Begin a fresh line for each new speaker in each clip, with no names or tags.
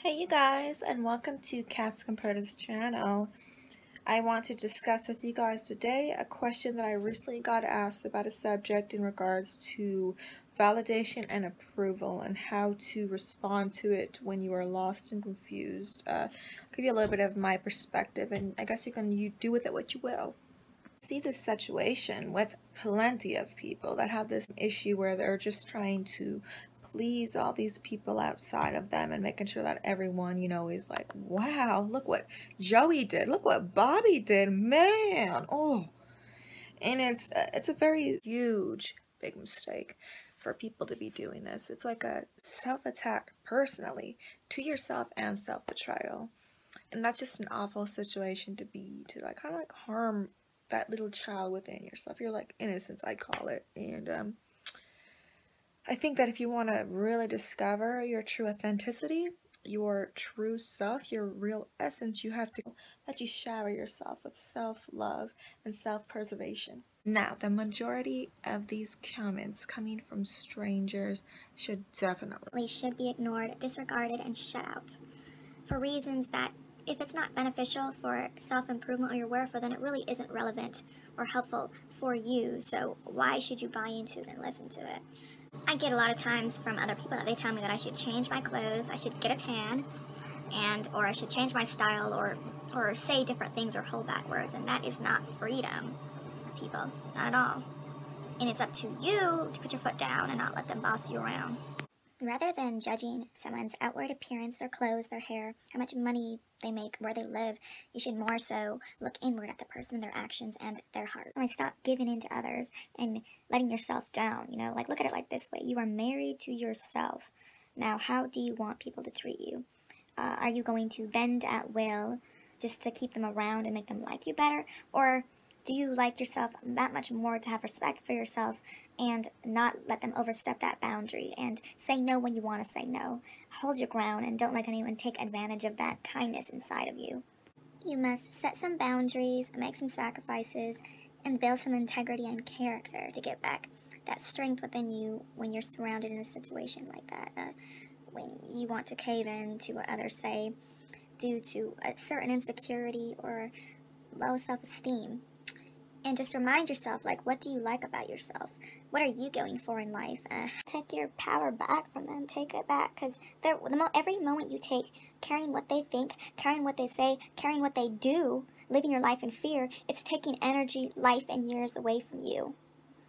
Hey you guys and welcome to Katz Comparative channel. I want to discuss with you guys today a question that I recently got asked about a subject in regards to validation and approval and how to respond to it when you are lost and confused. Uh, I'll give you a little bit of my perspective and I guess you can you do with it what you will. see this situation with plenty of people that have this issue where they're just trying to please all these people outside of them and making sure that everyone, you know, is like, wow, look what Joey did. Look what Bobby did. Man, oh. And it's uh, it's a very huge big mistake for people to be doing this. It's like a self-attack personally to yourself and self-betrayal. And that's just an awful situation to be to like kind of like harm that little child within yourself. You're like innocence, I call it. And um I think that if you want to really discover your true authenticity, your true self, your real essence, you have to let you shower yourself with self-love and self-preservation. Now, the majority of these comments coming from strangers should definitely
should be ignored, disregarded, and shut out for reasons that if it's not beneficial for self-improvement or your welfare, then it really isn't relevant or helpful for you. So why should you buy into it and listen to it? I get a lot of times from other people that they tell me that I should change my clothes, I should get a tan, and or I should change my style or or say different things or hold back words, and that is not freedom, people, not at all. And it's up to you to put your foot down and not let them boss you around. Rather than judging someone's outward appearance, their clothes, their hair, how much money they make, where they live, you should more so look inward at the person, their actions, and their heart. Like stop giving in to others and letting yourself down, you know? Like look at it like this way. You are married to yourself. Now, how do you want people to treat you? Uh, are you going to bend at will just to keep them around and make them like you better? Or do you like yourself that much more to have respect for yourself and not let them overstep that boundary and say no when you want to say no? Hold your ground and don't let anyone take advantage of that kindness inside of you. You must set some boundaries, make some sacrifices, and build some integrity and character to get back that strength within you when you're surrounded in a situation like that. Uh, when you want to cave in to what others say due to a certain insecurity or low self esteem and just remind yourself like what do you like about yourself? What are you going for in life? Uh, take your power back from them. Take it back because the mo- every moment you take carrying what they think carrying what they say carrying what they do living your life in fear it's taking energy life and years away from you.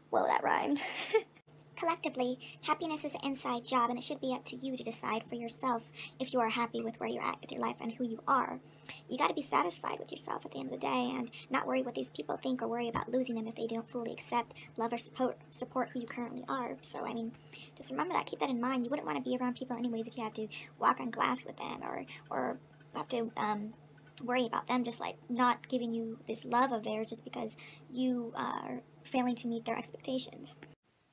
Whoa that rhymed Collectively, happiness is an inside job and it should be up to you to decide for yourself if you are happy with where you're at with your life and who you are. You got to be satisfied with yourself at the end of the day and not worry what these people think or worry about losing them if they don't fully accept, love, or support, support who you currently are. So, I mean, just remember that. Keep that in mind. You wouldn't want to be around people anyways if you have to walk on glass with them or, or have to, um, worry about them just like not giving you this love of theirs just because you are failing to meet their expectations.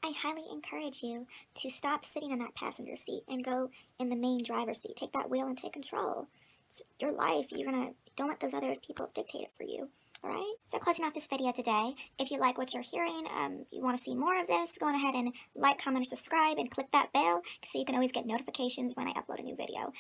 I highly encourage you to stop sitting in that passenger seat and go in the main driver's seat. Take that wheel and take control. It's your life. You're gonna don't let those other people dictate it for you. Alright? So closing off this video today, if you like what you're hearing, um, you want to see more of this, go on ahead and like, comment, or subscribe, and click that bell so you can always get notifications when I upload a new video.